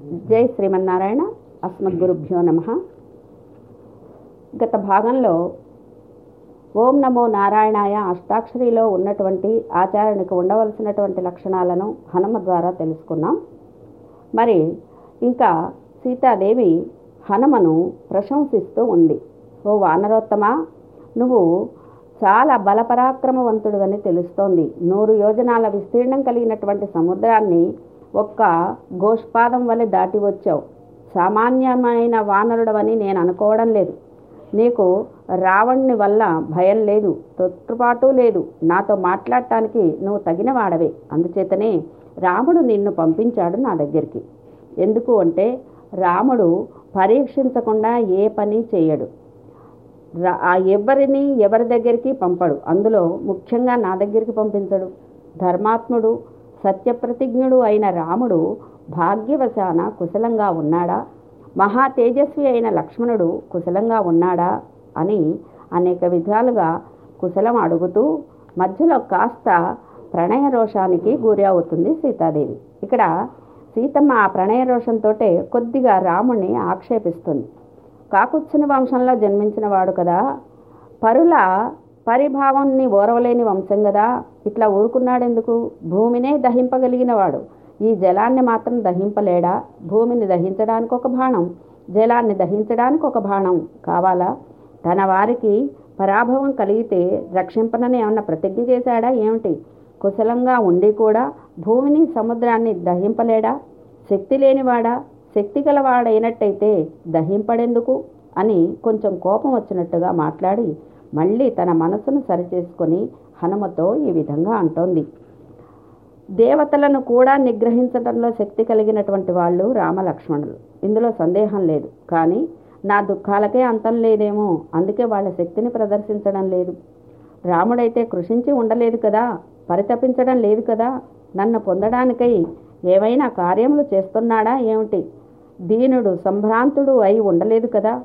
జై శ్రీమన్నారాయణ అస్మద్గురుభ్యో నమ. గత భాగంలో ఓం నమో నారాయణాయ అష్టాక్షరిలో ఉన్నటువంటి ఆచారానికి ఉండవలసినటువంటి లక్షణాలను హనుమ ద్వారా తెలుసుకున్నాం. మరి ఇంకా సీతాదేవి హనుమను ప్రశంసిస్తూ ఉంది. ఓ వానరోత్తమ నువ్వు చాలా బలపరాక్రమవంతుడు అని తెలుస్తోంది. నూరు యోజనాల విస్తీర్ణం కలిగినటువంటి సముద్రాన్ని ఒక్క గోష్పాదం వలె దాటి వచ్చావు. సామాన్యమైన వానరుడవని నేను అనుకోవడం లేదు. నీకు రావణ్ణి వల్ల భయం లేదు తొట్టుపాటు లేదు. నాతో మాట్లాడటానికి నువ్వు తగిన వాడవే అందుచేతనే రాముడు నిన్ను పంపించాడు నా దగ్గరికి. ఎందుకు అంటే రాముడు పరీక్షించకుండా ఏ పని చేయడు. ఆ ఎవరిని ఎవరి దగ్గరికి పంపడు. అందులో ముఖ్యంగా నా దగ్గరికి పంపించడు. ధర్మాత్ముడు సత్యప్రతిజ్ఞుడు అయిన రాముడు భాగ్యవశాన కుశలంగా ఉన్నాడా? మహా తేజస్వి అయిన లక్ష్మణుడు కుశలంగా ఉన్నాడా? అని అనేక విధాలుగా కుశలం అడుగుతూ మధ్యలో కాస్త ప్రణయ రోషానికి గురి అవుతుంది సీతాదేవి. ఇక్కడ సీతమ్మ ఆ ప్రణయ రోషంతో కొద్దిగా రాముణ్ణి ఆక్షేపిస్తుంది. కాకుచ్చని వంశంలో జన్మించిన వాడు కదా. పరుల పరిభావాన్ని ఓరవలేని వంశం కదా ఇట్లా ఊరుకున్నాడెందుకు? భూమినే దహింపగలిగినవాడు. ఈ జలాన్ని మాత్రం దహింపలేడా? భూమిని దహించడానికి ఒక బాణం. జలాన్ని దహించడానికి ఒక బాణం. కావాలా? తన వారికి పరాభవం కలిగితే రక్షింపనని ఏమన్నా ప్రతిజ్ఞ చేశాడా? ఏమిటి? కుశలంగా ఉండి కూడా భూమిని సముద్రాన్ని దహింపలేడా? శక్తి లేనివాడా? శక్తి గలవాడైనట్టయితే దహింపడెందుకు? అని కొంచెం కోపం వచ్చినట్టుగా మాట్లాడి మళ్ళీ తన మనసును సరిచేసుకొని హనుమతో ఈ విధంగా అంటోంది. దేవతలను కూడా నిగ్రహించడంలో శక్తి కలిగినటువంటి వాళ్ళు రామలక్ష్మణులు. ఇందులో సందేహం లేదు. కానీ నా దుఃఖాలకే అంతం లేదేమో. అందుకే వాళ్ళ శక్తిని ప్రదర్శించడం లేదు. రాముడైతే కృషించి ఉండలేదు కదా. పరితపించడం లేదు కదా. నన్ను పొందడానికై ఏవైనా కార్యములు చేస్తున్నాడా ఏమిటి? దీనుడు సంభ్రాంతుడు అయి ఉండలేదు కదా.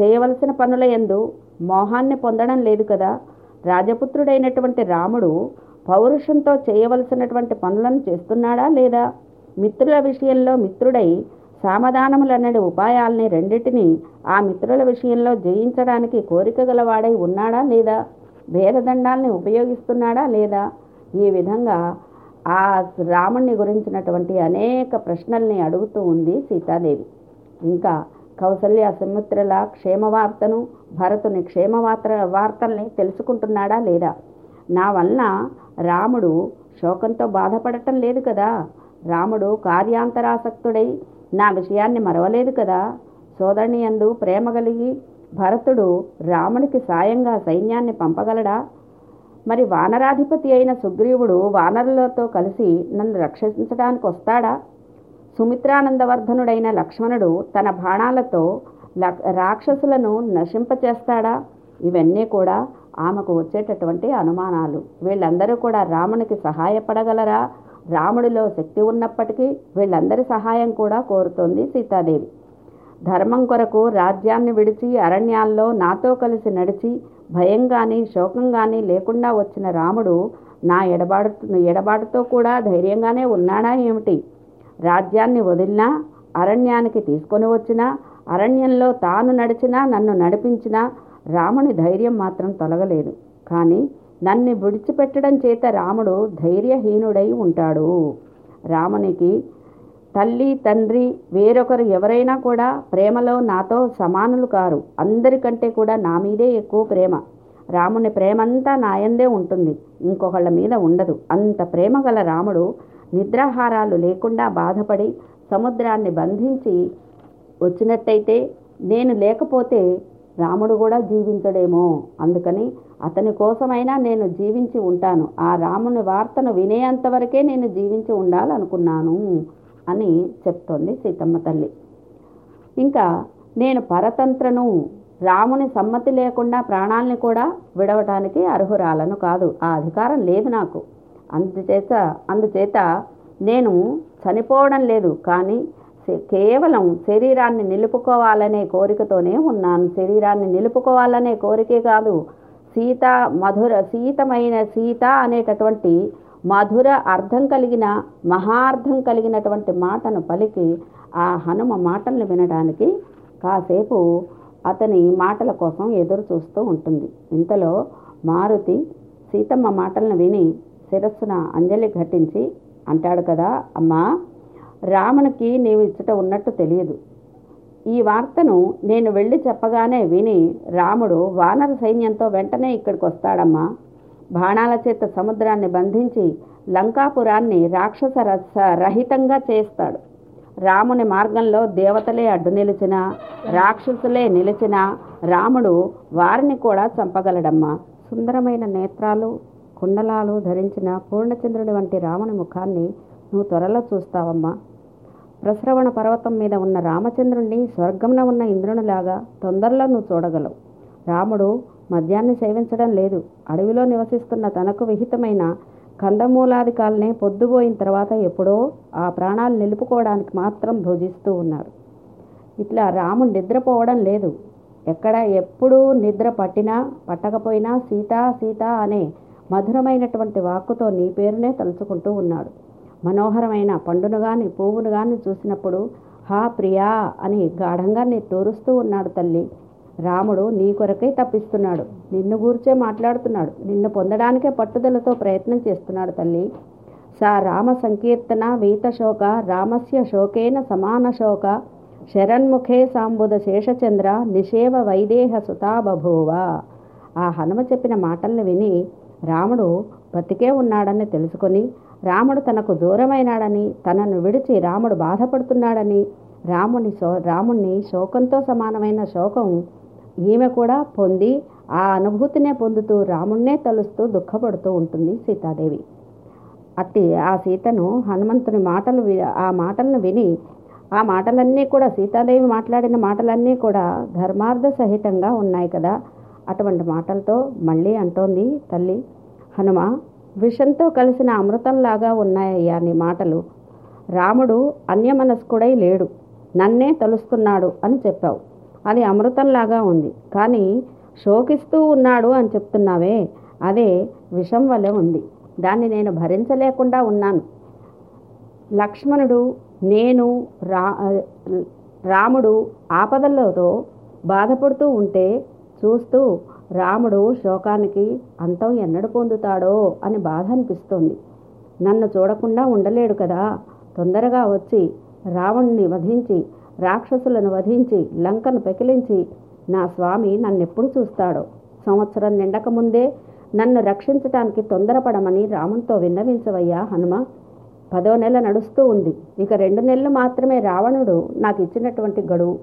చేయవలసిన పనుల ఎందు మోహాన్ని పొందడం లేదు కదా. రాజపుత్రుడైనటువంటి రాముడు పౌరుషంతో చేయవలసినటువంటి పనులను చేస్తున్నాడా లేదా? మిత్రుల విషయంలో మిత్రుడై సామధానములన్నటి ఉపాయాల్ని రెండింటినీ ఆ మిత్రుల విషయంలో జయించడానికి కోరిక గలవాడై ఉన్నాడా లేదా? భేదదండాల్ని ఉపయోగిస్తున్నాడా లేదా? ఈ విధంగా ఆ రాముణ్ణి గురించినటువంటి అనేక ప్రశ్నల్ని అడుగుతూ ఉంది సీతాదేవి. ఇంకా కౌసల్య సుమిత్రుల క్షేమ వార్తను భరతుని క్షేమవార్త వార్తల్ని తెలుసుకుంటున్నాడా లేదా? నా వలన రాముడు శోకంతో బాధపడటం లేదు కదా. రాముడు కార్యాంతరాసక్తుడై నా విషయాన్ని మరవలేదు కదా. సోదరుని యందు ప్రేమ కలిగి భరతుడు రామునికి సాయంగా సైన్యాన్ని పంపగలడా? మరి వానరాధిపతి అయిన సుగ్రీవుడు వానరులతో కలిసి నన్ను రక్షించడానికి వస్తాడా సుమిత్రానందవర్ధనుడైన లక్ష్మణుడు తన బాణాలతో రాక్షసులను నశింపచేస్తాడా? ఇవన్నీ కూడా ఆమెకు వచ్చేటటువంటి అనుమానాలు. వీళ్ళందరూ కూడా రామునికి సహాయపడగలరా? రాముడిలో శక్తి ఉన్నప్పటికీ వీళ్ళందరి సహాయం కూడా కోరుతోంది సీతాదేవి. ధర్మం కొరకు రాజ్యాన్ని విడిచి అరణ్యాల్లో నాతో కలిసి నడిచి భయం కానీ శోకం కానీ లేకుండా వచ్చిన రాముడు నా ఎడబాటు ఎడబాటుతో కూడా ధైర్యంగానే ఉన్నాడా ఏమిటి? రాజ్యాన్ని వదిలినా అరణ్యానికి తీసుకొని వచ్చినా అరణ్యంలో తాను నడిచినా నన్ను నడిపించినా రాముని ధైర్యం మాత్రం తొలగలేదు. కానీ నన్ను విడిచిపెట్టడం చేత రాముడు ధైర్యహీనుడై ఉంటాడు. రామునికి తల్లి తండ్రి వేరొకరు ఎవరైనా కూడా ప్రేమలో నాతో సమానులు కారు. అందరికంటే కూడా నా మీదే ఎక్కువ ప్రేమ. రాముని ప్రేమంతా నాయందే ఉంటుంది. ఇంకొకళ్ళ మీద ఉండదు. అంత ప్రేమ గల రాముడు నిద్రాహారాలు లేకుండా బాధపడి సముద్రాన్ని బంధించి వచ్చినట్టయితే నేను లేకపోతే రాముడు కూడా జీవించడేమో. అందుకని అతని కోసమైనా నేను జీవించి ఉంటాను. ఆ రాముని వార్తను వినేంతవరకే నేను జీవించి ఉండాలనుకున్నాను అని చెప్తోంది సీతమ్మ తల్లి. ఇంకా నేను పరతంత్రను రాముని సమ్మతి లేకుండా ప్రాణాలని కూడా విడవటానికి అర్హురాలను కాదు. ఆ అధికారం లేదు నాకు. అందుచేత అందుచేత నేను చనిపోవడం లేదు. కానీ కేవలం శరీరాన్ని నిలుపుకోవాలనే కోరికతోనే ఉన్నాను. శరీరాన్ని నిలుపుకోవాలనే కోరికే కాదు సీత మధుర సీతమైన సీత అనేటటువంటి మధుర అర్థం కలిగిన మహార్థం కలిగినటువంటి మాటను పలికి ఆ హనుమ మాటలను వినడానికి కాసేపు అతని మాటల కోసం ఎదురు చూస్తూ ఉంటుంది. ఇంతలో మారుతి సీతమ్మ మాటలను విని శిరస్సున అంజలి ఘటించి అంటాడు కదా అమ్మా రామునికి నీవు ఇచ్చట ఉన్నట్టు తెలియదు. ఈ వార్తను నేను వెళ్ళి చెప్పగానే విని రాముడు వానర సైన్యంతో వెంటనే ఇక్కడికి వస్తాడమ్మా బాణాల చేత సముద్రాన్ని బంధించి లంకాపురాన్ని రాక్షస రస రహితంగా చేస్తాడు. రాముని మార్గంలో దేవతలే అడ్డు నిలిచినా రాక్షసులే నిలిచినా రాముడు వారిని కూడా చంపగలడమ్మా. సుందరమైన నేత్రాలు కుండలాలు ధరించిన పూర్ణచంద్రుడి వంటి రాముని ముఖాన్ని నువ్వు త్వరలో చూస్తావమ్మా. ప్రశ్రవణ పర్వతం మీద ఉన్న రామచంద్రుణ్ణి స్వర్గంలో ఉన్న ఇంద్రునిలాగా తొందరలో నువ్వు చూడగలవు. రాముడు మద్యాన్ని సేవించడం లేదు. అడవిలో నివసిస్తున్న తనకు విహితమైన కందమూలాదికాలనే పొద్దుపోయిన తర్వాత ఎప్పుడో ఆ ప్రాణాలు నిలుపుకోవడానికి మాత్రం భుజిస్తూ ఉన్నారు. ఇట్లా రాముడు నిద్రపోవడం లేదు. ఎక్కడ ఎప్పుడు నిద్ర పట్టినా పట్టకపోయినా సీతా సీత అనే మధురమైనటువంటి వాక్కుతో నీ పేరునే తలుచుకుంటూ ఉన్నాడు. మనోహరమైన పండును గాని పువ్వును గాని చూసినప్పుడు హా ప్రియా అని గాఢంగా నీ తోరుస్తూ ఉన్నాడు తల్లి. రాముడు నీ కొరకై తప్పిస్తున్నాడు. నిన్ను గూర్చే మాట్లాడుతున్నాడు. నిన్ను పొందడానికే పట్టుదలతో ప్రయత్నం చేస్తున్నాడు తల్లి. సా రామ సంకీర్తన వీత శోక రామస్య శోకేన సమాన శోక శరణ్ముఖే సాంబుద శేషచంద్ర నిషేవ వైదేహ సుతాబభూవ. ఆ హనుమ చెప్పిన మాటల్ని విని రాముడు బతికే ఉన్నాడని తెలుసుకొని రాముడు తనకు దూరమైనాడని తనను విడిచి రాముడు బాధపడుతున్నాడని రాముని శో రాముణ్ణి శోకంతో సమానమైన శోకం ఈమె కూడా పొంది ఆ అనుభూతినే పొందుతూ రాముణ్ణే తలుస్తూ దుఃఖపడుతూ ఉంటుంది సీతాదేవి. అట్టి ఆ సీతను హనుమంతుని మాటలు ఆ మాటలను విని ఆ మాటలన్నీ కూడా సీతాదేవి మాట్లాడిన మాటలన్నీ కూడా ధర్మార్థ సహితంగా ఉన్నాయి కదా అటువంటి మాటలతో మళ్ళీ అంటోంది తల్లి హనుమ విషంతో కలిసిన అమృతంలాగా ఉన్నాయ్యా నీ మాటలు. రాముడు అన్యమనస్కుడై లేడు. నన్నే తలుస్తున్నాడు అని చెప్పావు. అది అమృతంలాగా ఉంది. కానీ శోకిస్తూ ఉన్నాడు అని చెప్తున్నావే. అదే విషం వలె ఉంది. దాన్ని నేను భరించలేకుండా ఉన్నాను. లక్ష్మణుడు నేను రా రాముడు ఆపదలతో బాధపడుతూ ఉంటే చూస్తూ రాముడు శోకానికి అంతం ఎన్నడు పొందుతాడో? అని బాధ అనిపిస్తోంది నన్ను చూడకుండా ఉండలేడు కదా. తొందరగా వచ్చి రావణ్ణి వధించి రాక్షసులను వధించి లంకను పెకిలించి నా స్వామి నన్నెప్పుడు చూస్తాడో? సంవత్సరం నిండకముందే నన్ను రక్షించటానికి తొందరపడమని రామునితో విన్నవించవయ్యా హనుమ. పదో నెల నడుస్తూ ఉంది. ఇక రెండు నెలలు మాత్రమే రావణుడు నాకు ఇచ్చినటువంటి గడువు.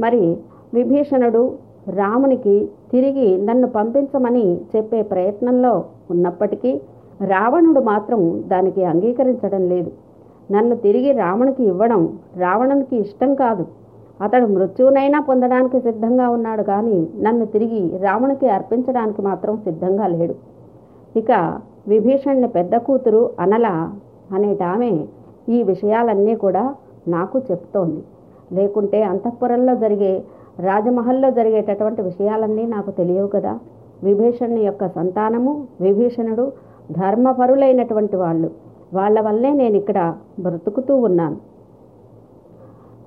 మరి విభీషణుడు రామునికి తిరిగి నన్ను పంపించమని చెప్పే ప్రయత్నంలో ఉన్నప్పటికీ రావణుడు మాత్రం దానికి అంగీకరించడం లేదు. నన్ను తిరిగి రామునికి ఇవ్వడం రావణునికి ఇష్టం కాదు. అతడు మృత్యువునైనా పొందడానికి సిద్ధంగా ఉన్నాడు కానీ నన్ను తిరిగి రామునికి అర్పించడానికి మాత్రం సిద్ధంగా లేడు. ఇక విభీషణ్ని పెద్ద కూతురు అనల అనేటామె ఈ విషయాలన్నీ కూడా నాకు చెప్తోంది. లేకుంటే అంతఃపురంలో జరిగే రాజమహల్లో జరిగేటటువంటి విషయాలన్నీ నాకు తెలియవు కదా. విభీషణుని యొక్క సంతానము విభీషణుడు ధర్మపరులైనటువంటి వాళ్ళు. వాళ్ళ వల్లే నేను ఇక్కడ బ్రతుకుతూ ఉన్నాను.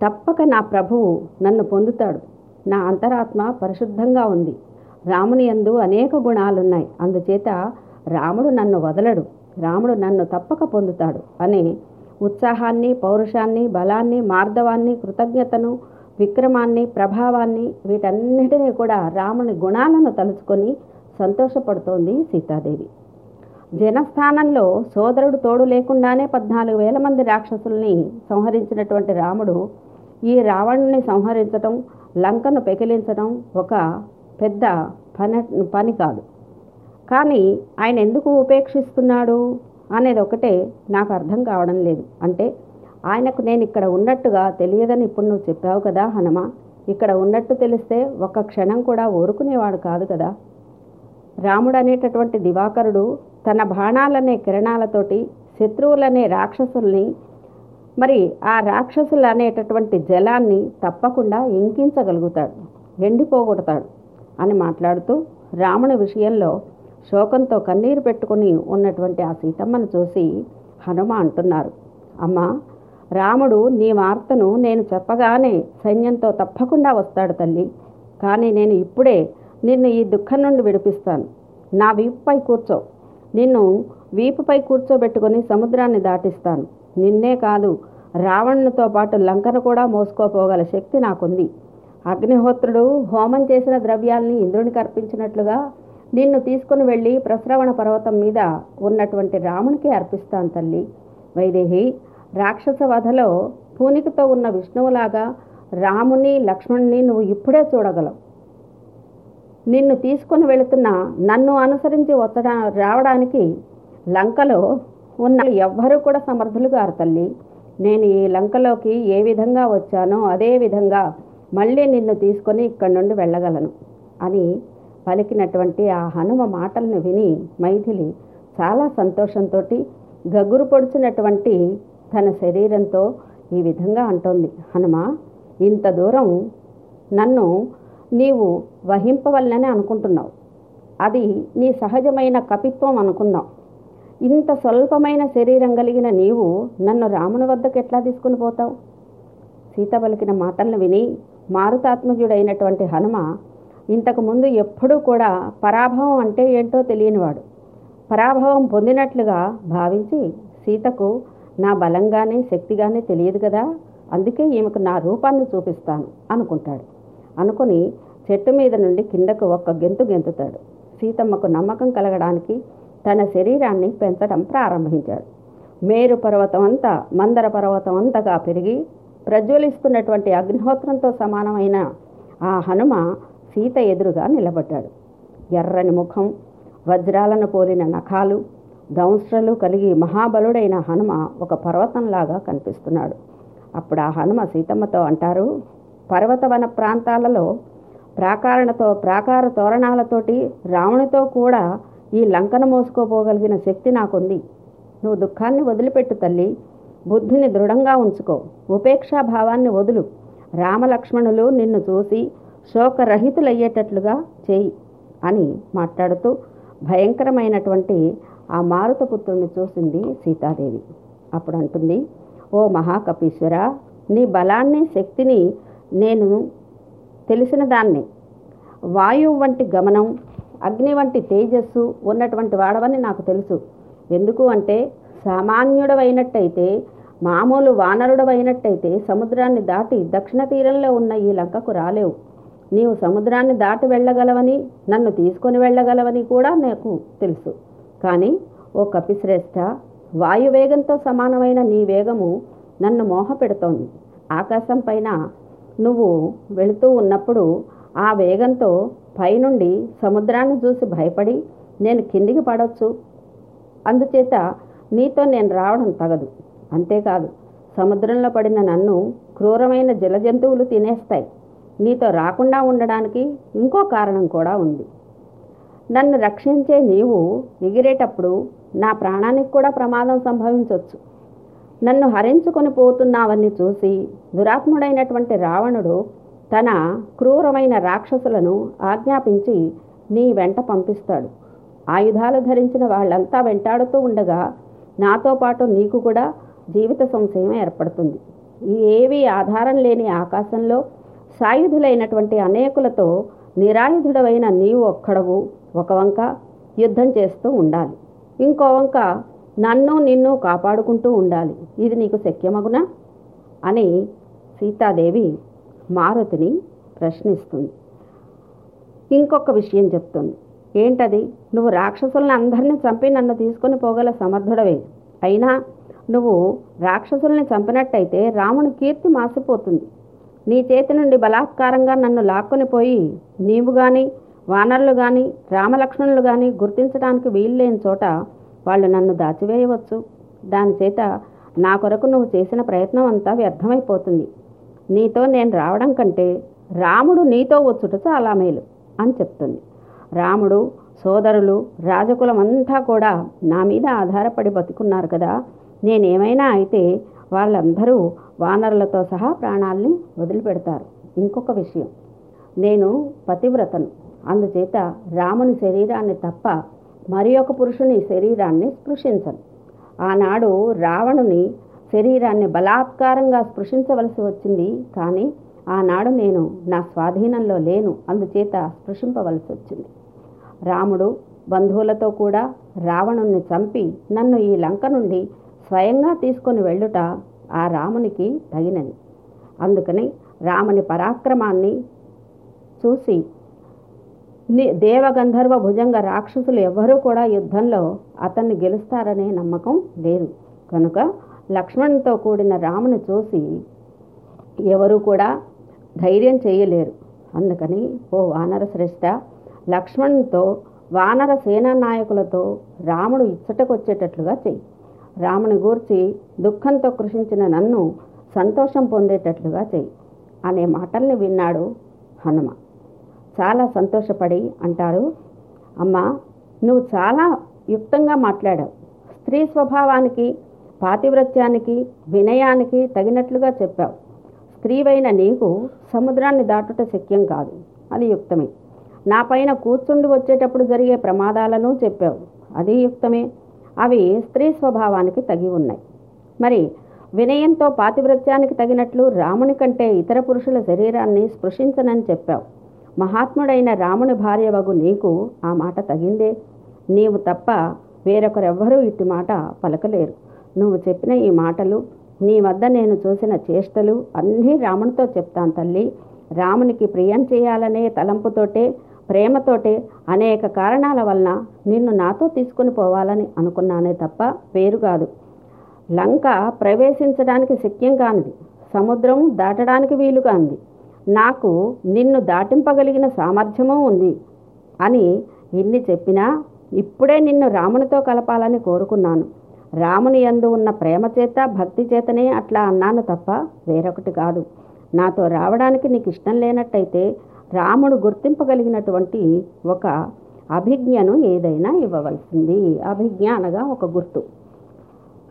తప్పక నా ప్రభువు నన్ను పొందుతాడు. నా అంతరాత్మ పరిశుద్ధంగా ఉంది. రాముని యందు అనేక గుణాలున్నాయి. అందుచేత రాముడు నన్ను వదలడు. రాముడు నన్ను తప్పక పొందుతాడు అనే ఉత్సాహాన్ని పౌరుషాన్ని బలాన్ని మార్దవాన్ని కృతజ్ఞతను విక్రమాన్ని ప్రభావాన్ని వీటన్నిటినీ కూడా రాముని గుణాలను తలుచుకొని సంతోషపడుతోంది సీతాదేవి. జనస్థానంలో సోదరుడు తోడు లేకుండానే పద్నాలుగు వేల మంది రాక్షసుల్ని సంహరించినటువంటి రాముడు ఈ రావణుని సంహరించటం లంకను పెకిలించడం ఒక పెద్ద పని పని కాదు. కానీ ఆయన ఎందుకు ఉపేక్షిస్తున్నాడు? అనేది ఒకటే నాకు అర్థం కావడం లేదు. అంటే ఆయనకు నేను ఇక్కడ ఉన్నట్టుగా తెలియదని ఇప్పుడు నువ్వు చెప్పావు కదా హనుమ. ఇక్కడ ఉన్నట్టు తెలిస్తే ఒక్క క్షణం కూడా ఊరుకునేవాడు కాదు కదా. రాముడు అనేటటువంటి దివాకరుడు తన బాణాలనే కిరణాలతోటి శత్రువులనే రాక్షసుల్ని మరి ఆ రాక్షసులు అనేటటువంటి జలాన్ని తప్పకుండా ఇంకించగలుగుతాడు ఎండిపోగొడతాడు అని మాట్లాడుతూ రాముని విషయంలో శోకంతో కన్నీరు పెట్టుకుని ఉన్నటువంటి ఆ సీతమ్మను చూసి హనుమ అంటున్నారు అమ్మా రాముడు నీ వార్తను నేను చెప్పగానే సైన్యంతో తప్పకుండా వస్తాడు తల్లి. కానీ నేను ఇప్పుడే నిన్ను ఈ దుఃఖం నుండి విడిపిస్తాను. నా వీపుపై కూర్చో. నిన్ను వీపుపై కూర్చోబెట్టుకొని సముద్రాన్ని దాటిస్తాను. నిన్నే కాదు రావణునితో పాటు లంకను కూడా మోసుకోపోగల శక్తి నాకుంది. అగ్నిహోత్రుడు హోమం చేసిన ద్రవ్యాల్ని ఇంద్రునికి అర్పించినట్లుగా నిన్ను తీసుకుని వెళ్ళి ప్రశ్రవణ పర్వతం మీద ఉన్నటువంటి రామునికి అర్పిస్తాను తల్లి. వైదేహి రాక్షస వధలో పూనికతో ఉన్న విష్ణువులాగా రాముని లక్ష్మణ్ణి నువ్వు ఇప్పుడే చూడగలవు. నిన్ను తీసుకొని వెళుతున్న నన్ను అనుసరించి వచ్చడా రావడానికి లంకలో ఉన్న ఎవ్వరూ కూడా సమర్థులు గారు తల్లి. నేను ఈ లంకలోకి ఏ విధంగా వచ్చానో అదే విధంగా మళ్ళీ నిన్ను తీసుకొని ఇక్కడి నుండి వెళ్ళగలను అని పలికినటువంటి ఆ హనుమ మాటలను విని మైథిలి చాలా సంతోషంతో గగురు పొడిచినటువంటి తన శరీరంతో ఈ విధంగా అంటోంది. హనుమ ఇంత దూరం నన్ను నీవు వహింపవల్లనే అనుకుంటున్నావు. అది నీ సహజమైన కపిత్వం అనుకుందాం. ఇంత స్వల్పమైన శరీరం కలిగిన నీవు నన్ను రాముని వద్దకు ఎట్లా తీసుకుని పోతావు? సీత పలికిన మాటలను విని మారుతాత్మజుడైనటువంటి హనుమ ఇంతకుముందు ఎప్పుడూ కూడా పరాభవం అంటే ఏంటో తెలియనివాడు. పరాభవం పొందినట్లుగా భావించి సీతకు నా బలంగానే శక్తిగానే తెలియదు కదా అందుకే ఈమెకు నా రూపాన్ని చూపిస్తాను అనుకుంటాడు. అనుకుని చెట్టు మీద నుండి కిందకు ఒక్క గెంతు గెంతుతాడు. సీతమ్మకు నమ్మకం కలగడానికి తన శరీరాన్ని పెంచడం ప్రారంభించాడు. మేరు పర్వతం అంతా మందర పర్వతం అంతగా పెరిగి ప్రజ్వలిస్తున్నటువంటి అగ్నిహోత్రంతో సమానమైన ఆ హనుమ సీత ఎదురుగా నిలబడ్డాడు. ఎర్రని ముఖం వజ్రాలను పోలిన నఖాలు దంశ్రలు కలిగి మహాబలుడైన హనుమ ఒక పర్వతంలాగా కనిపిస్తున్నాడు. అప్పుడు ఆ హనుమ సీతమ్మతో అంటారు పర్వతవన ప్రాంతాలలో ప్రాకారణతో ప్రాకార తోరణాలతోటి రావణితో కూడా ఈ లంకను మోసుకోపోగలిగిన శక్తి నాకుంది. నువ్వు దుఃఖాన్ని వదిలిపెట్టు తల్లి బుద్ధిని దృఢంగా ఉంచుకో ఉపేక్షా భావాన్ని వదులు రామలక్ష్మణులు నిన్ను చూసి శోకరహితులయ్యేటట్లుగా చేయి అని మాట్లాడుతూ భయంకరమైనటువంటి ఆ మారుతపుత్రుణ్ణి చూసింది సీతాదేవి. అప్పుడు అంటుంది ఓ మహాకపీశ్వర నీ బలాన్ని శక్తిని నేను తెలిసిన దాన్ని వాయువు వంటి గమనం అగ్ని వంటి తేజస్సు ఉన్నటువంటి వాడవని నాకు తెలుసు. ఎందుకు అంటే సామాన్యుడవైనట్టయితే మామూలు వానరుడవైనట్టయితే సముద్రాన్ని దాటి దక్షిణ తీరంలో ఉన్న ఈ లంకకు రాలేవు. నీవు సముద్రాన్ని దాటి వెళ్ళగలవని నన్ను తీసుకొని వెళ్ళగలవని కూడా నాకు తెలుసు. కానీ ఓ కపిశ్రేష్ఠ వాయువేగంతో సమానమైన నీ వేగము నన్ను మోహపెడుతోంది. ఆకాశం పైన నువ్వు వెళుతూ ఉన్నప్పుడు ఆ వేగంతో పైనుండి సముద్రాన్ని చూసి భయపడి నేను కిందికి పడవచ్చు అందుచేత నీతో నేను రావడం తగదు. అంతేకాదు సముద్రంలో పడిన నన్ను క్రూరమైన జలజంతువులు తినేస్తాయి. నీతో రాకుండా ఉండడానికి ఇంకో కారణం కూడా ఉంది. నన్ను రక్షించే నీవు ఎగిరేటప్పుడు నా ప్రాణానికి కూడా ప్రమాదం సంభవించవచ్చు నన్ను హరించుకొని పోతున్నావని చూసి దురాత్ముడైనటువంటి రావణుడు తన క్రూరమైన రాక్షసులను ఆజ్ఞాపించి నీ వెంట పంపిస్తాడు. ఆయుధాలు ధరించిన వాళ్ళంతా వెంటాడుతూ ఉండగా నాతో పాటు నీకు కూడా జీవిత సంశయం ఏర్పడుతుంది. ఏవి ఆధారం లేని ఆకాశంలో సాయుధులైనటువంటి అనేకులతో నిరాయుధుడవైన నీవు ఒక్కడవు. ఒక వంక యుద్ధం చేస్తూ ఉండాలి. ఇంకో వంక నన్ను నిన్ను కాపాడుకుంటూ ఉండాలి. ఇది నీకు శక్యమగునా? అని సీతాదేవి మారుతిని ప్రశ్నిస్తుంది. ఇంకొక విషయం చెప్తుంది. ఏంటది? నువ్వు రాక్షసులను అందరినీ చంపి నన్ను తీసుకొని పోగల సమర్థుడవే. అయినా నువ్వు రాక్షసుల్ని చంపినట్టయితే రాముని కీర్తి మాసిపోతుంది. నీ చేతి నుండి బలాత్కారంగా నన్ను లాక్కొని పోయి నీవు కానీ వానరులు కానీ రామలక్ష్మణులు కానీ గుర్తించడానికి వీల్లేని చోట వాళ్ళు నన్ను దాచివేయవచ్చు. దానిచేత నా కొరకు నువ్వు చేసిన ప్రయత్నం అంతా వ్యర్థమైపోతుంది. నీతో నేను రావడం కంటే రాముడు నీతో వచ్చుట చాలా మేలు అని చెప్తుంది. రాముడు సోదరులు రాజకులం అంతా కూడా నా మీద ఆధారపడి బతుకున్నారు కదా. నేనేమైనా అయితే వాళ్ళందరూ వానరులతో సహా ప్రాణాల్ని వదిలిపెడతారు. ఇంకొక విషయం. నేను పతివ్రతను అందుచేత రాముని శరీరాన్ని తప్ప మరి ఒక పురుషుని శరీరాన్ని స్పృశించను. ఆనాడు రావణుని శరీరాన్ని బలాత్కారంగా స్పృశించవలసి వచ్చింది కానీ ఆనాడు నేను నా స్వాధీనంలో లేను అందుచేత స్పృశింపవలసి వచ్చింది. రాముడు బంధువులతో కూడా రావణుణ్ణి చంపి నన్ను ఈ లంక నుండి స్వయంగా తీసుకొని వెళ్ళుట ఆ రామునికి తగినది. అందుకని రాముని పరాక్రమాన్ని చూసి దేవగంధర్వ భుజంగ రాక్షసులు ఎవ్వరూ కూడా యుద్ధంలో అతన్ని గెలుస్తారనే నమ్మకం లేదు. కనుక లక్ష్మణ్తో కూడిన రాముని చూసి ఎవరూ కూడా ధైర్యం చేయలేరు. అందుకని ఓ వానర శ్రేష్ఠ లక్ష్మణ్తో వానర సేనా నాయకులతో రాముడు ఇచ్చటకొచ్చేటట్లుగా చెయ్యి. రాముని గూర్చి దుఃఖంతో కృషించిన నన్ను సంతోషం పొందేటట్లుగా చెయ్యి అనే మాటల్ని విన్నాడు హనుమ. చాలా సంతోషపడి అంటారు. అమ్మా నువ్వు చాలా యుక్తంగా మాట్లాడావు. స్త్రీ స్వభావానికి పాతివ్రత్యానికి వినయానికి తగినట్లుగా చెప్పావు. స్త్రీవైన నీకు సముద్రాన్ని దాటుట శక్యం కాదు. అది యుక్తమే. నా పైన కూర్చుండి వచ్చేటప్పుడు జరిగే ప్రమాదాలను చెప్పావు. అది యుక్తమే. అవి స్త్రీ స్వభావానికి తగి ఉన్నాయి. మరి వినయంతో పాతివ్రత్యానికి తగినట్లు రాముని కంటే ఇతర పురుషుల శరీరాన్ని స్పృశించనని చెప్పావు. మహాత్ముడైన రాముని భార్యవగు నీకు ఆ మాట తగిందే. నీవు తప్ప వేరొకరెవ్వరూ ఇట్టి మాట పలకలేరు. నువ్వు చెప్పిన ఈ మాటలు నీ వద్ద నేను చూసిన చేష్టలు అన్నీ రామునితో చెప్తాను తల్లి. రామునికి ప్రియం చేయాలనే తలంపుతోటే ప్రేమతోటే అనేక కారణాల వలన నిన్ను నాతో తీసుకుని పోవాలని అనుకున్నానే తప్ప పేరు కాదు. లంక ప్రవేశించడానికి శక్యం కానిది సముద్రం దాటడానికి వీలు కానిది నాకు నిన్ను దాటింపగలిగిన సామర్థ్యమూ ఉంది అని ఇన్ని చెప్పినా ఇప్పుడే నిన్ను రామునితో కలపాలని కోరుకున్నాను. రాముని యందు ఉన్న ప్రేమ చేత భక్తి చేతనే అట్లా అన్నాను తప్ప వేరొకటి కాదు. నాతో రావడానికి నీకు ఇష్టం లేనట్టయితే రాముడు గుర్తింపగలిగినటువంటి ఒక అభిజ్ఞను ఏదైనా ఇవ్వవలసింది. అభిజ్ఞ అనగా ఒక గుర్తు.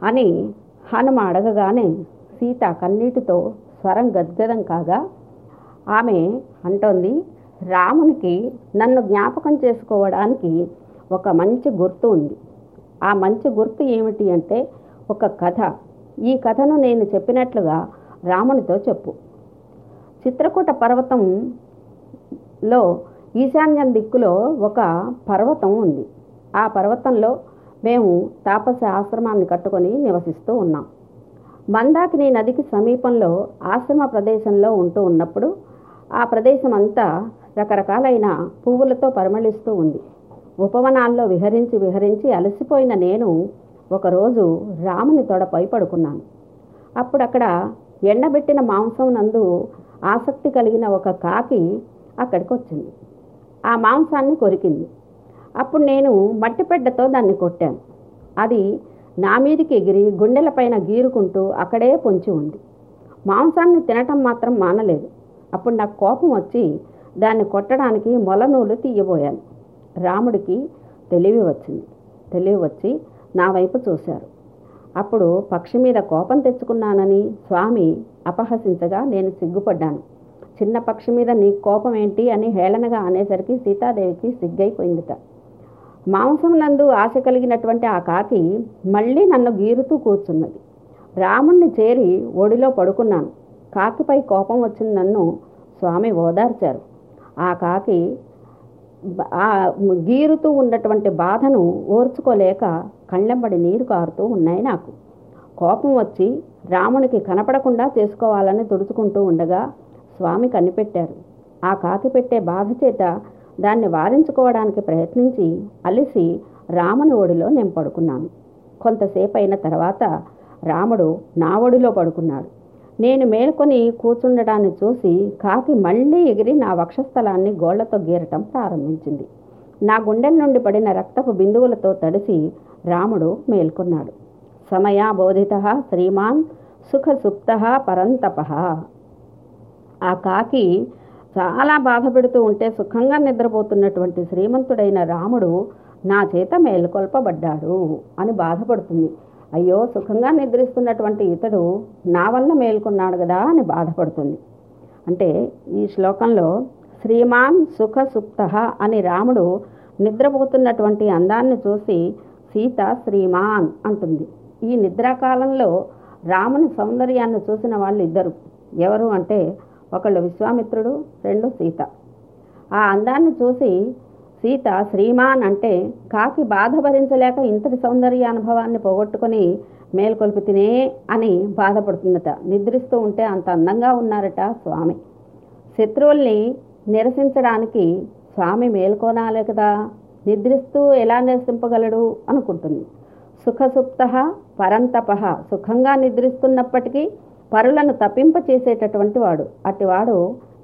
అని హనుమ అడగగానే సీత కన్నీటితో స్వరం గద్గదం కాగా ఆమె అంటోంది రామునికి నన్ను జ్ఞాపకం చేసుకోవడానికి ఒక మంచి గుర్తు ఉంది. ఆ మంచి గుర్తు ఏమిటి అంటే ఒక కథ. ఈ కథను నేను చెప్పినట్లుగా రామునితో చెప్పు. చిత్రకూట పర్వతంలో ఈశాన్యం దిక్కులో ఒక పర్వతం ఉంది. ఆ పర్వతంలో మేము తాపస ఆశ్రమాన్ని కట్టుకొని నివసిస్తూ ఉన్నాం. మందాకిని నదికి సమీపంలో ఆశ్రమ ప్రదేశంలో ఉంటూ ఉన్నప్పుడు ఆ ప్రదేశం అంతా రకరకాలైన పువ్వులతో పరిమళిస్తూ ఉంది. ఉపవనాల్లో విహరించి విహరించి అలసిపోయిన నేను ఒకరోజు రాముని తొడపై పడుకున్నాను అప్పుడు అక్కడ ఎండబెట్టిన మాంసం నందు ఆసక్తి కలిగిన ఒక కాకి అక్కడికి వచ్చింది ఆ మాంసాన్ని కొరికింది. అప్పుడు నేను మట్టిపెడ్డతో దాన్ని కొట్టాను. అది నా మీదికి ఎగిరి గుండెలపైన గీరుకుంటూ అక్కడే పొంచి ఉంది. మాంసాన్ని తినటం మాత్రం మానలేదు. అప్పుడు నాకు కోపం వచ్చి దాన్ని కొట్టడానికి మొలనూలు తీయబోయాను. రాముడికి తెలివి వచ్చింది. తెలివి వచ్చి నా వైపు చూశారు. అప్పుడు పక్షి మీద కోపం తెచ్చుకున్నానని స్వామి అపహసించగా నేను సిగ్గుపడ్డాను. చిన్న పక్షి మీద నీ కోపం ఏంటి అని హేళనగా అనేసరికి సీతాదేవికి సిగ్గైపోయిందిట. మాంసం నందు ఆశ కలిగినటువంటి ఆ కాకి మళ్ళీ నన్ను గీరుతూ కూర్చున్నది. రాముణ్ణి చేరి ఒడిలో పడుకున్నాను. కాకిపై కోపం వచ్చిన నన్ను స్వామి ఓదార్చారు. ఆ కాకి ఆ గీరుతూ ఉన్నటువంటి బాధను ఓర్చుకోలేక కళ్ళెంబడి నీరు కారుతూ ఉన్నాయి నాకు. కోపం వచ్చి రామునికి కనపడకుండా చేసుకోవాలని తుడుచుకుంటూ ఉండగా స్వామి కనిపెట్టారు. ఆ కాకి పెట్టే బాధ చేత దాన్ని వారించుకోవడానికి ప్రయత్నించి అలిసి రాముని ఒడిలో నేను పడుకున్నాను. కొంతసేపు అయిన తర్వాత రాముడు నా ఒడిలో పడుకున్నాడు. నేను మేల్కొని కూర్చుండటాన్ని చూసి కాకి మళ్ళీ ఎగిరి నా వక్షస్థలాన్ని గోళ్ళతో గీరటం ప్రారంభించింది. నా గుండెల నుండి పడిన రక్తపు బిందువులతో తడిసి రాముడు మేల్కొన్నాడు. సమయాబోధిత శ్రీమాన్ సుఖసుప్త పరంతప. ఆ కాకి చాలా బాధ పెడుతూ ఉంటే సుఖంగా నిద్రపోతున్నటువంటి శ్రీమంతుడైన రాముడు నా చేత మేల్కొల్పబడ్డాడు అని బాధపడుతుంది. అయ్యో సుఖంగా నిద్రిస్తున్నటువంటి ఇతడు నా వల్ల మేల్కొన్నాడు కదా అని బాధపడుతుంది. అంటే ఈ శ్లోకంలో శ్రీమాన్ సుఖ సుప్త అని రాముడు నిద్రపోతున్నటువంటి అందాన్ని చూసి సీత శ్రీమాన్ అంటుంది. ఈ నిద్రాకాలంలో రాముని సౌందర్యాన్ని చూసిన వాళ్ళు ఇద్దరు ఎవరు అంటే ఒకళ్ళు విశ్వామిత్రుడు రెండు సీత. ఆ అందాన్ని చూసి సీత శ్రీమాన్ అంటే కాకి బాధ భరించలేక ఇంతటి సౌందర్య అనుభవాన్ని పోగొట్టుకొని మేల్కొల్పి తినే అని బాధపడుతుందట. నిద్రిస్తూ ఉంటే అంత అందంగా ఉన్నారట స్వామి. శత్రువుల్ని నిరసించడానికి స్వామి మేల్కొనాలే కదా. నిద్రిస్తూ ఎలా నిరసింపగలడు అనుకుంటుంది. సుఖసుప్త పరంతప సుఖంగా నిద్రిస్తున్నప్పటికీ పరులను తప్పింప చేసేటటువంటి వాడు. అటివాడు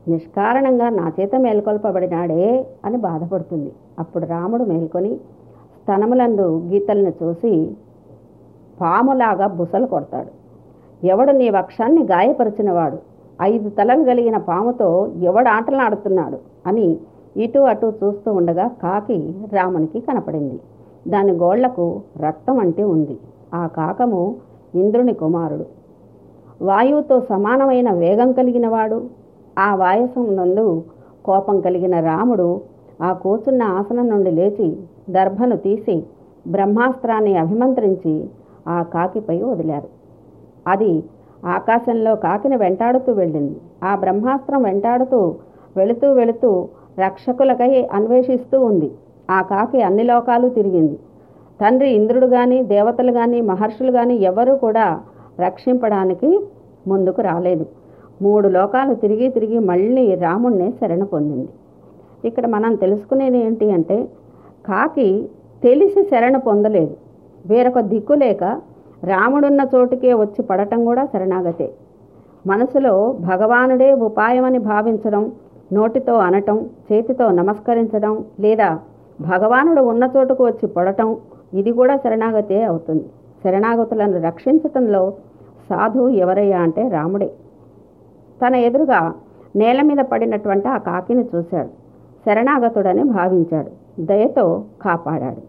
నిష్కారణంగా నా చేత మేల్కొల్పబడినాడే అని బాధపడుతుంది. అప్పుడు రాముడు మేల్కొని స్తనములందు గీతల్ని చూసి పాములాగా బుసలు కొడతాడు. ఎవడు నీ వక్షాన్ని గాయపరిచినవాడు? ఐదు తలలు కలిగిన పాముతో ఎవడు ఆటలాడుతున్నాడు అని ఇటు అటు చూస్తూ ఉండగా కాకి రామునికి కనపడింది. దాని గోళ్ళకు రక్తం అంటే ఉంది. ఆ కాకము ఇంద్రుని కుమారుడు. వాయువుతో సమానమైన వేగం కలిగినవాడు? ఆ వాయసం నందు కోపం కలిగిన రాముడు ఆ కూర్చున్న ఆసనం నుండి లేచి దర్భను తీసి బ్రహ్మాస్త్రాన్ని అభిమంత్రించి ఆ కాకిపై వదిలారు. అది ఆకాశంలో కాకిని వెంటాడుతూ వెళ్ళింది. ఆ బ్రహ్మాస్త్రం వెంటాడుతూ వెళుతూ వెళుతూ రక్షకులకై అన్వేషిస్తూ ఉంది. ఆ కాకి అన్ని లోకాలు తిరిగింది. తండ్రి ఇంద్రుడు కానీ దేవతలు కానీ మహర్షులు కానీ ఎవరూ కూడా రక్షింపడానికి ముందుకు రాలేదు. మూడు లోకాలు తిరిగి తిరిగి మళ్ళీ రాముణ్ణి శరణ పొందింది. ఇక్కడ మనం తెలుసుకునేది ఏంటి అంటే కాకి తెలిసి శరణ పొందలేదు. వేరొక దిక్కు లేక రాముడున్న చోటుకే వచ్చి పడటం కూడా శరణాగతే. మనసులో భగవానుడే ఉపాయమని భావించడం నోటితో అనటం చేతితో నమస్కరించడం లేదా భగవానుడు ఉన్న చోటుకు వచ్చి పడటం ఇది కూడా శరణాగతే అవుతుంది. శరణాగతులను రక్షించటంలో సాధువు ఎవరయ్యా అంటే రాముడే. తన ఎదురుగా నేల మీద పడినటువంటి ఆ కాకిని చూశాడు. శరణాగతుడని భావించాడు. దయతో కాపాడాడు.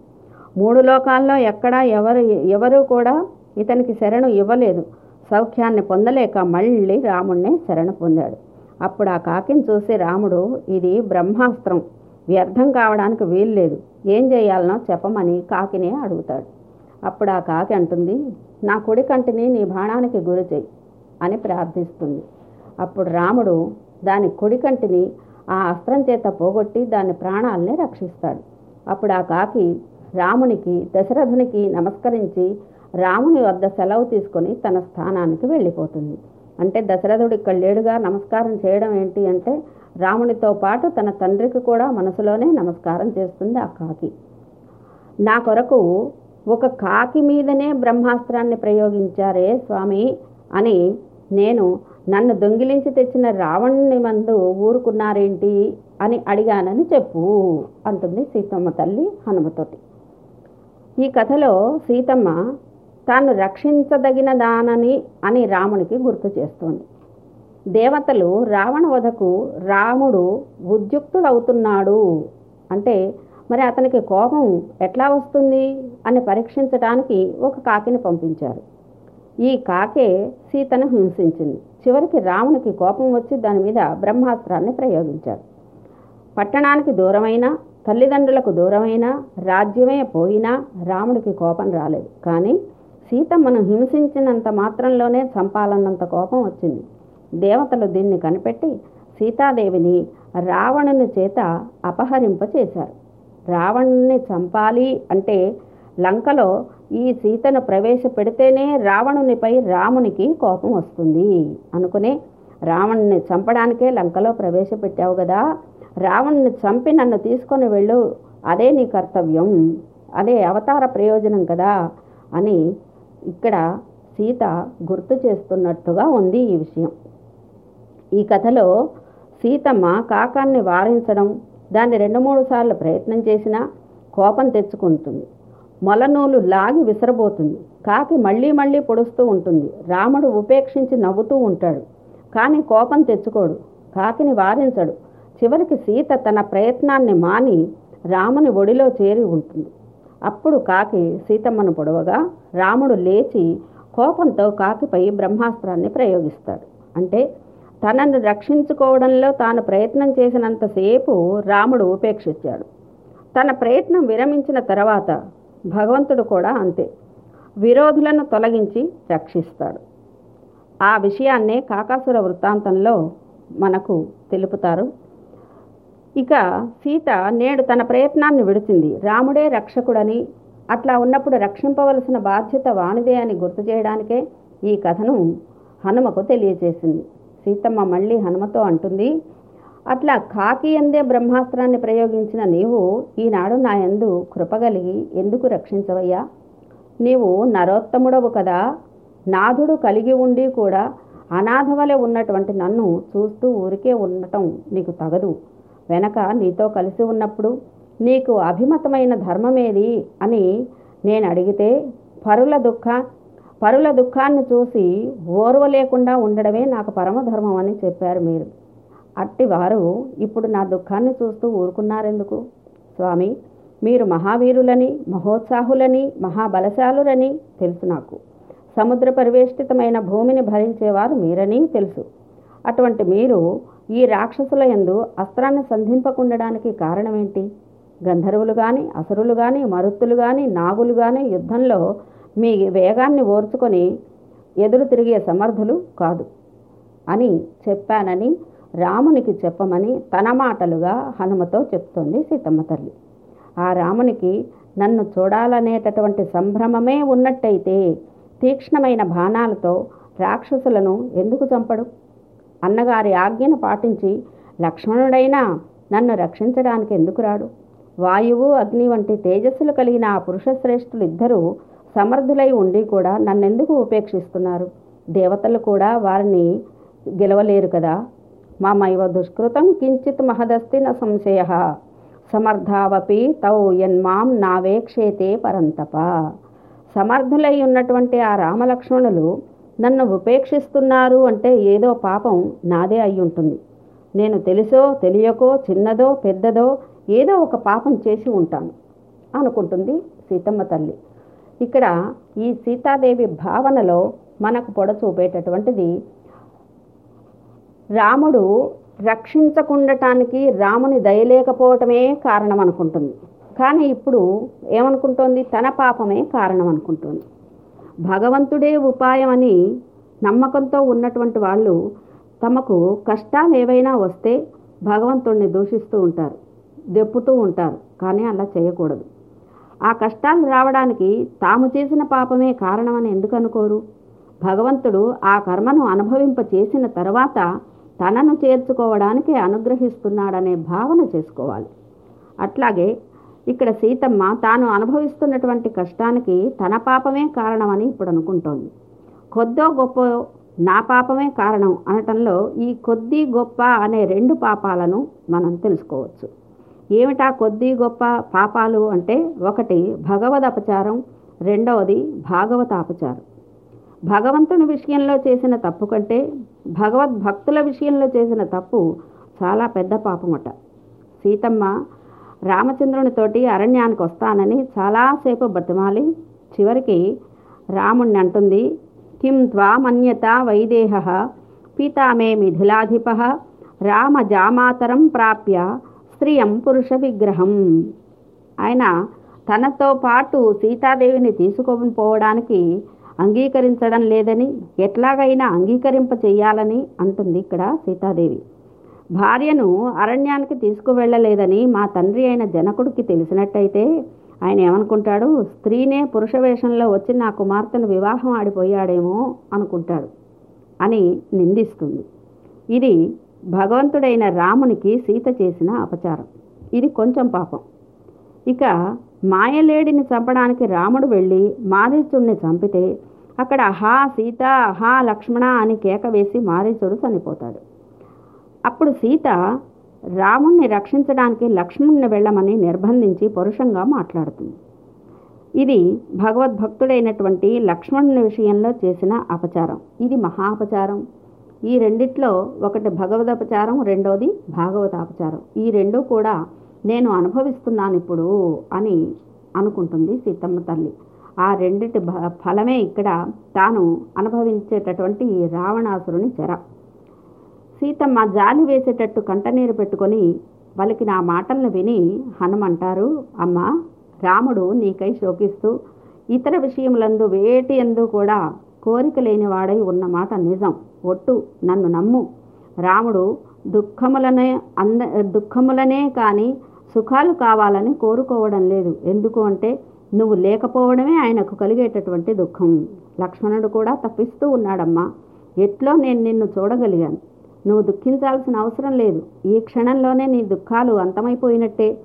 మూడు లోకాల్లో ఎక్కడా ఎవరు ఎవరూ కూడా ఇతనికి శరణు ఇవ్వలేదు. సౌఖ్యాన్ని పొందలేక మళ్ళీ రాముణ్ణి శరణ పొందాడు. అప్పుడు ఆ కాకిని చూసి రాముడు ఇది బ్రహ్మాస్త్రం. వ్యర్థం కావడానికి వీల్లేదు. ఏం చేయాలనో చెప్పమని కాకినే అడుగుతాడు. అప్పుడు ఆ కాకి అంటుంది నా కుడి కంటిని నీ బాణానికి గురి చేయి అని ప్రార్థిస్తుంది. అప్పుడు రాముడు దాని కొడికంటిని ఆ అస్త్రం చేత పోగొట్టి దాని ప్రాణాలని రక్షిస్తాడు. అప్పుడు ఆ కాకి రామునికి దశరథునికి నమస్కరించి రాముని వద్ద సెలవు తీసుకొని తన స్థానానికి వెళ్ళిపోతుంది. అంటే దశరథుడు ఇక్కడ లేడుగా నమస్కారం చేయడం ఏంటి అంటే రామునితో పాటు తన తండ్రికి కూడా మనసులోనే నమస్కారం చేస్తుంది ఆ కాకి. నా కొరకు ఒక కాకి మీదనే బ్రహ్మాస్త్రాన్ని ప్రయోగించారే స్వామి అని నేను నన్ను దొంగిలించి తెచ్చిన రావణుని మందు ఊరుకున్నారేంటి అని అడిగానని చెప్పు అంటుంది సీతమ్మ తల్లి హనుమతోటి. ఈ కథలో సీతమ్మ తాను రక్షించదగిన దానని అని రామునికి గుర్తు చేస్తోంది. దేవతలు రావణ వధకు రాముడు ఉద్యుక్తుడవుతున్నాడు అంటే మరి అతనికి కోపం ఎట్లా వస్తుంది అని పరీక్షించడానికి ఒక కాకిని పంపించారు. ఈ కాకే సీతను హింసించింది. చివరికి రామునికి కోపం వచ్చి దాని మీద బ్రహ్మాస్త్రాన్ని ప్రయోగించారు. పట్టణానికి దూరమైన తల్లిదండ్రులకు దూరమైన రాజ్యమే పోయినా రాముడికి కోపం రాలేదు. కానీ సీతమ్మను హింసించినంత మాత్రంలోనే చంపాలన్నంత కోపం వచ్చింది. దేవతలు దీన్ని కనిపెట్టి సీతాదేవిని రావణుని చేత అపహరింప చేశారు రావణుని చంపాలి అంటే లంకలో ఈ సీతను ప్రవేశపెడితేనే రావణునిపై రామునికి కోపం వస్తుంది. అనుకునే రావణ్ణి చంపడానికే లంకలో ప్రవేశపెట్టావు కదా రావణుని చంపి నన్ను తీసుకొని వెళ్ళు. అదే నీ కర్తవ్యం. అదే అవతార ప్రయోజనం కదా అని ఇక్కడ సీత గుర్తు చేస్తున్నట్టుగా ఉంది ఈ విషయం. ఈ కథలో సీతమ్మ కాకాన్ని వారించడం దాన్ని రెండు మూడు సార్లు ప్రయత్నం చేసినా కోపం తెచ్చుకుంటుంది. మొలనూలు లాగి విసరబోతుంది. కాకి మళ్ళీ మళ్ళీ పొడుస్తూ ఉంటుంది. రాముడు ఉపేక్షించి నవ్వుతూ ఉంటాడు. కానీ కోపం తెచ్చుకోడు. కాకిని వారించడు చివరికి సీత తన ప్రయత్నాన్ని మాని రాముని ఒడిలో చేరి ఉంటుంది. అప్పుడు కాకి సీతమ్మను పొడవగా రాముడు లేచి కోపంతో కాకిపై బ్రహ్మాస్త్రాన్ని ప్రయోగిస్తాడు. అంటే తనను రక్షించుకోవడంలో తాను ప్రయత్నం చేసినంతసేపు రాముడు ఉపేక్షించాడు. తన ప్రయత్నం విరమించిన తర్వాత భగవంతుడు కూడా అంతే. విరోధులను తొలగించి రక్షిస్తాడు. ఆ విషయాన్నే కాకాసుర వృత్తాంతంలో మనకు తెలుపుతారు. ఇక సీత నేడు తన ప్రయత్నాన్ని విడిచింది. రాముడే రక్షకుడని అట్లా ఉన్నప్పుడు రక్షింపవలసిన బాధ్యత వానిదే అని గుర్తు చేయడానికే ఈ కథను హనుమకు తెలియజేసింది. సీతమ్మ మళ్ళీ హనుమతో అంటుంది అట్లా కాకి అందే బ్రహ్మాస్త్రాన్ని ప్రయోగించిన నీవు ఈనాడు నా యందు కృపగలిగి ఎందుకు రక్షించవయ్యా? నీవు నరోత్తముడవు కదా. నాథుడు కలిగి ఉండి కూడా అనాథవలె ఉన్నటువంటి నన్ను చూస్తూ ఊరికే ఉండటం నీకు తగదు. వెనక నీతో కలిసి ఉన్నప్పుడు నీకు అభిమతమైన ధర్మమేది అని నేను అడిగితే పరుల దుఃఖ పరుల దుఃఖాన్ని చూసి ఓర్వలేకుండా ఉండడమే నాకు పరమధర్మం అని చెప్పారు మీరు. అట్టివారు ఇప్పుడు నా దుఃఖాన్ని చూస్తూ ఊరుకున్నారెందుకు? స్వామి మీరు మహావీరులని మహోత్సాహులని మహాబలశాలురని తెలుసు నాకు. సముద్ర పరివేష్టితమైన భూమిని భరించేవారు మీరని తెలుసు. అటువంటి మీరు ఈ రాక్షసుల యందు అస్త్రాన్ని సంధింపకుండడానికి కారణమేంటి? గంధర్వులు కానీ అసురులు కానీ మరుత్తులు కానీ నాగులు కానీ యుద్ధంలో మీ వేగాన్ని ఓర్చుకొని ఎదురు తిరిగే సమర్థులు కాదు అని చెప్పానని రామునికి చెప్పమని తన మాటలుగా హనుమతో చెప్తోంది సీతమ్మ తల్లి. ఆ రామునికి నన్ను చూడాలనేటటువంటి సంభ్రమమే ఉన్నట్టయితే తీక్ష్ణమైన బాణాలతో రాక్షసులను ఎందుకు చంపడు? అన్నగారి ఆజ్ఞను పాటించి లక్ష్మణుడైనా నన్ను రక్షించడానికి ఎందుకు రాడు? వాయువు అగ్ని వంటి తేజస్సులు కలిగిన ఆ పురుషశ్రేష్ఠులు ఇద్దరూ సమర్థులై ఉండి కూడా నన్నెందుకు ఉపేక్షిస్తున్నారు? దేవతలు కూడా వారిని గెలవలేరు కదా? మామైవ దుష్కృతం కించిత్ మహదస్తి న సంశయ. సమర్థావపి తౌ యన్మాం నావేక్షేతే పరంతప. సమర్థులై ఉన్నటువంటి ఆ రామలక్ష్మణులు నన్ను ఉపేక్షిస్తున్నారు అంటే ఏదో పాపం నాదే అయి ఉంటుంది నేను తెలుసో తెలియకో చిన్నదో పెద్దదో ఏదో ఒక పాపం చేసి ఉంటాను అనుకుంటుంది సీతమ్మ తల్లి. ఇక్కడ ఈ సీతాదేవి భావనలో మనకు పొడ చూపేటటువంటిది రాముడు రక్షించకుండటానికి రాముని దయలేకపోవటమే కారణం అనుకుంటుంది కానీ ఇప్పుడు ఏమనుకుంటోంది? తన పాపమే కారణం అనుకుంటుంది భగవంతుడే ఉపాయం అని నమ్మకంతో ఉన్నటువంటి వాళ్ళు తమకు కష్టాలు ఏవైనా వస్తే భగవంతుడిని దూషిస్తూ ఉంటారు దెప్పుతూ ఉంటారు కానీ అలా చేయకూడదు. ఆ కష్టాలు రావడానికి తాము చేసిన పాపమే కారణమని ఎందుకు అనుకోరు? భగవంతుడు ఆ కర్మను అనుభవింప చేసిన తర్వాత తనను చేర్చుకోవడానికి అనుగ్రహిస్తున్నాడనే భావన చేసుకోవాలి. అట్లాగే ఇక్కడ సీతమ్మ తాను అనుభవిస్తున్నటువంటి కష్టానికి తన పాపమే కారణమని ఇప్పుడు అనుకుంటోంది. కొద్దో గొప్ప నా పాపమే కారణం అనటంలో ఈ కొద్ది గొప్ప అనే రెండు పాపాలను మనం తెలుసుకోవచ్చు. ఏమిటా కొద్ది గొప్ప పాపాలు అంటే? ఒకటి భగవద్ అపచారం రెండవది భాగవత అపచారం భగవంతుని విషయంలో చేసిన తప్పు కంటే భగవద్భక్తుల విషయంలో చేసిన తప్పు చాలా పెద్ద పాపమట. సీతమ్మ రామచంద్రునితోటి అరణ్యానికి వస్తానని చాలాసేపు బతిమాలి చివరికి రాముణ్ణి అంటుంది కిం త్వామన్యత వైదేహ పీతామే మిథిలాధిప రామజామాతరం ప్రాప్య స్త్రియం పురుష విగ్రహం. ఆయన తనతో పాటు సీతాదేవిని తీసుకొని పోవడానికి అంగీకరించడం లేదని ఎట్లాగైనా అంగీకరింప చెయ్యాలని అంటుంది ఇక్కడ సీతాదేవి. భార్యను అరణ్యానికి తీసుకువెళ్ళలేదని మా తండ్రి అయిన జనకుడికి తెలిసినట్టయితే ఆయన ఏమనుకుంటాడు? స్త్రీనే పురుష వేషంలో వచ్చి నా కుమార్తెను వివాహం ఆడిపోయాడేమో అనుకుంటాడు అని నిందిస్తుంది. ఇది భగవంతుడైన రామునికి సీత చేసిన అపచారం. ఇది కొంచెం పాపం. ఇక మాయలేడిని చంపడానికి రాముడు వెళ్ళి మారీచుడిని చంపితే అక్కడ హా సీత హా లక్ష్మణ అని కేక వేసి మారీచుడు చనిపోతాడు. అప్పుడు సీత రాముణ్ణి రక్షించడానికి లక్ష్మణుని వెళ్ళమని నిర్బంధించి పరుషంగా మాట్లాడుతుంది. ఇది భగవద్భక్తుడైనటువంటి లక్ష్మణుని విషయంలో చేసిన అపచారం. ఇది మహా అపచారం. ఈ రెండిట్లో ఒకటి భగవదపచారం రెండోది భాగవతాపచారం. ఈ రెండు కూడా నేను అనుభవిస్తున్నాను ఇప్పుడు అని అనుకుంటుంది సీతమ్మ తల్లి. ఆ రెండిటి ఫలమే ఇక్కడ తాను అనుభవించేటటువంటి రావణాసురుని చెర. సీతమ్మ జాలి వేసేటట్టు కంటనీరు పెట్టుకొని వాళ్ళకి నా మాటలను విని హనుమంటారు అమ్మ రాముడు నీకై శోకిస్తూ ఇతర విషయములందు వేటి ఎందు కూడా కోరిక లేనివాడై ఉన్నమాట నిజం. ఒట్టు నన్ను నమ్ము. రాముడు దుఃఖములనే అంద దుఃఖములనే కానీ సుఖాలు కావాలని కోరుకోవడం లేదు. ఎందుకు అంటే నువ్వు లేకపోవడమే ఆయనకు కలిగేటటువంటి దుఃఖం. లక్ష్మణుడు కూడా తప్పిస్తూ ఉన్నాడమ్మా. ఎట్లో నేను నిన్ను చూడగలిగాను. నువ్వు దుఃఖించాల్సిన అవసరం లేదు. ఈ క్షణంలోనే నీ దుఃఖాలు అంతమైపోయినట్టే.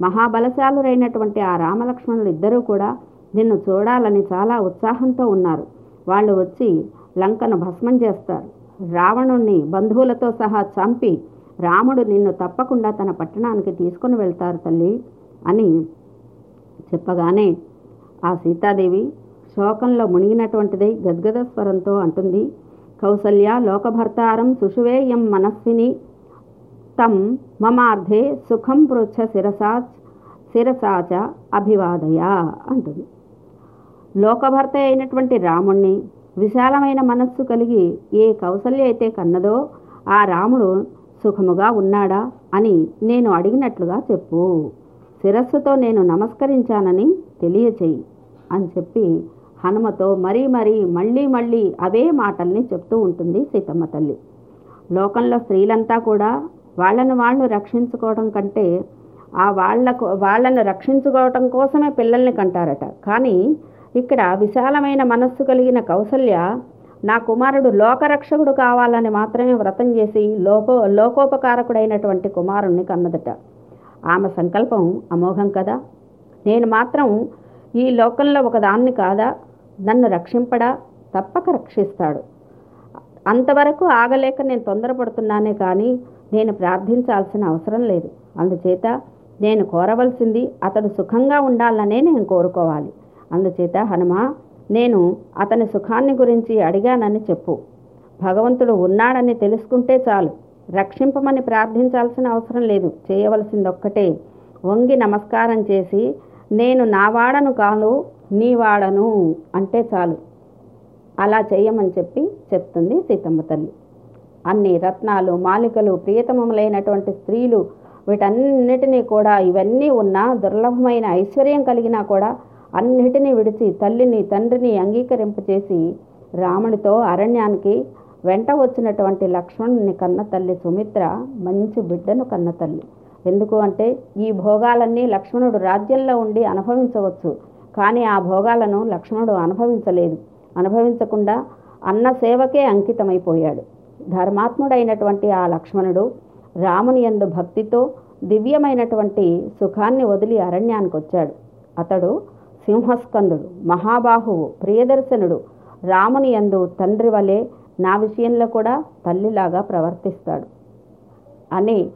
మహాబలశాలురైనటువంటి ఆ రామలక్ష్మణులు ఇద్దరూ కూడా నిన్ను చూడాలని చాలా ఉత్సాహంతో ఉన్నారు. వాళ్ళు వచ్చి లంకను భస్మం చేస్తారు. రావణుణ్ణి బంధువులతో సహా చంపి రాముడు నిన్ను తప్పకుండా తన పట్టణానికి తీసుకుని వెళ్తారు తల్లి అని చెప్పగానే ఆ సీతాదేవి శోకంలో మునిగినటువంటిదై గద్గద స్వరంతో అంటుంది కౌసల్య లోకభర్తారం సుషువేయం మనస్విని తం మమార్థే సుఖం పృచ్ఛ శిరసా శిరసాచ అభివాదయ అంటుంది. లోకభర్త అయినటువంటి రాముణ్ణి విశాలమైన మనస్సు కలిగి ఏ కౌసల్య అయితే కన్నదో ఆ రాముడు సుఖముగా ఉన్నాడా అని నేను అడిగినట్లుగా చెప్పు. శిరస్సుతో నేను నమస్కరించానని తెలియచేయి అని చెప్పి హనుమతో మరీ మరీ మళ్ళీ మళ్ళీ అవే మాటల్ని చెప్తూ ఉంటుంది సీతమ్మ తల్లి. లోకంలో స్త్రీలంతా కూడా వాళ్ళను వాళ్ళు రక్షించుకోవడం కంటే ఆ వాళ్ళకు వాళ్ళను రక్షించుకోవటం కోసమే పిల్లల్ని కంటారట. కానీ ఇక్కడ విశాలమైన మనస్సు కలిగిన కౌసల్య నా కుమారుడు లోకరక్షకుడు కావాలని మాత్రమే వ్రతం చేసి లోకో లోకోపకారకుడైనటువంటి కుమారుణ్ణి కన్నదట. ఆమె సంకల్పం అమోఘం కదా. నేను మాత్రం ఈ లోకంలో ఒకదాన్ని కాదా? నన్ను రక్షింపడా? తప్పక రక్షిస్తాడు. అంతవరకు ఆగలేక నేను తొందరపడుతున్నానే కానీ నేను ప్రార్థించాల్సిన అవసరం లేదు. అందుచేత నేను కోరవలసింది అతడు సుఖంగా ఉండాలనే నేను కోరుకోవాలి. అందుచేత హనుమ నేను అతని సుఖాన్ని గురించి అడిగానని చెప్పు. భగవంతుడు ఉన్నాడని తెలుసుకుంటే చాలు. రక్షింపమని ప్రార్థించాల్సిన అవసరం లేదు. చేయవలసింది ఒక్కటే వంగి నమస్కారం చేసి నేను నావాడను కాను నీవాడను అంటే చాలు. అలా చేయమని చెప్పి చెప్తుంది సీతమ్మ తల్లి. అన్ని రత్నాలు మాలికలు ప్రియతమములైనటువంటి స్త్రీలు వీటన్నిటినీ కూడా ఇవన్నీ ఉన్న దుర్లభమైన ఐశ్వర్యం కలిగినా కూడా అన్నిటినీ విడిచి తల్లిని తండ్రిని అంగీకరింపచేసి రామునితో అరణ్యానికి వెంట వచ్చినటువంటి లక్ష్మణుని కన్న తల్లి సుమిత్ర మంచి బిడ్డను కన్న తల్లి. ఎందుకు అంటే ఈ భోగాలన్నీ లక్ష్మణుడు రాజ్యంలో ఉండి అనుభవించవచ్చు. కానీ ఆ భోగాలను లక్ష్మణుడు అనుభవించలేదు. అనుభవించకుండా అన్న సేవకే అంకితమైపోయాడు. ధర్మాత్ముడైనటువంటి ఆ లక్ష్మణుడు రాముని యందు భక్తితో దివ్యమైనటువంటి సుఖాన్ని వదిలి అరణ్యానికి వచ్చాడు అతడు సింహస్కందుడు మహాబాహువు ప్రియదర్శనుడు రాముని యందు తండ్రి వలె నా విషయంలో కూడా తల్లిలాగా ప్రవర్తిస్తాడు. అని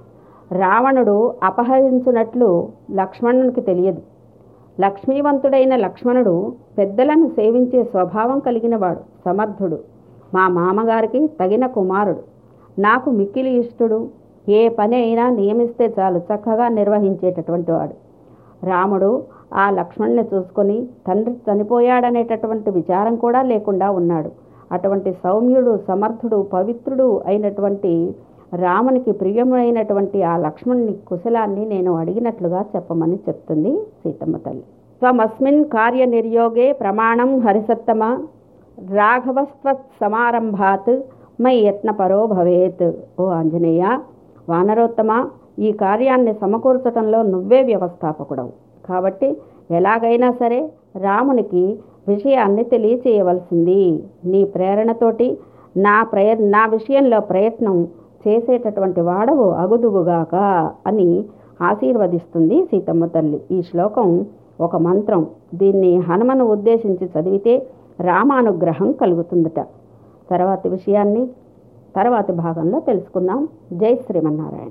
రావణుడు అపహరించున్నట్లు లక్ష్మణునికి తెలియదు. లక్ష్మీవంతుడైన లక్ష్మణుడు పెద్దలను సేవించే స్వభావం కలిగినవాడు సమర్థుడు. మా మామగారికి తగిన కుమారుడు. నాకు మిక్కిలి ఇష్టడు. ఏ పని అయినా నియమిస్తే చాలు చక్కగా నిర్వహించేటటువంటి వాడు. రాముడు ఆ లక్ష్మణ్ణి చూసుకొని తండ్రి చనిపోయాడనేటటువంటి విచారం కూడా లేకుండా ఉన్నాడు. అటువంటి సౌమ్యుడు సమర్థుడు పవిత్రుడు అయినటువంటి రామునికి ప్రియమైనటువంటి ఆ లక్ష్మణుని కుశలాన్ని నేను అడిగినట్లుగా చెప్పమని చెప్తుంది సీతమ్మ తల్లి. త్వమస్మిన్ కార్యనిర్యోగే ప్రమాణం హరిసత్తమ. రాఘవస్వత్ సమారంభాత్ మై యత్నపరో భవేత్. ఓ ఆంజనేయ వానరోత్తమ ఈ కార్యాన్ని సమకూర్చటంలో నువ్వే వ్యవస్థాపకుడవు. కాబట్టి ఎలాగైనా సరే రామునికి విషయాన్ని తెలియచేయవలసింది. నీ ప్రేరణతోటి నా ప్రయ నా విషయంలో ప్రయత్నం చేసేటటువంటి వాడవు అగుదువుగాక అని ఆశీర్వదిస్తుంది సీతమ్మ తల్లి. ఈ శ్లోకం ఒక మంత్రం. దీన్ని హనుమను ఉద్దేశించి చదివితే రామానుగ్రహం కలుగుతుందట. తర్వాతి విషయాన్ని తర్వాతి భాగంలో తెలుసుకుందాం. జై శ్రీమన్నారాయణ.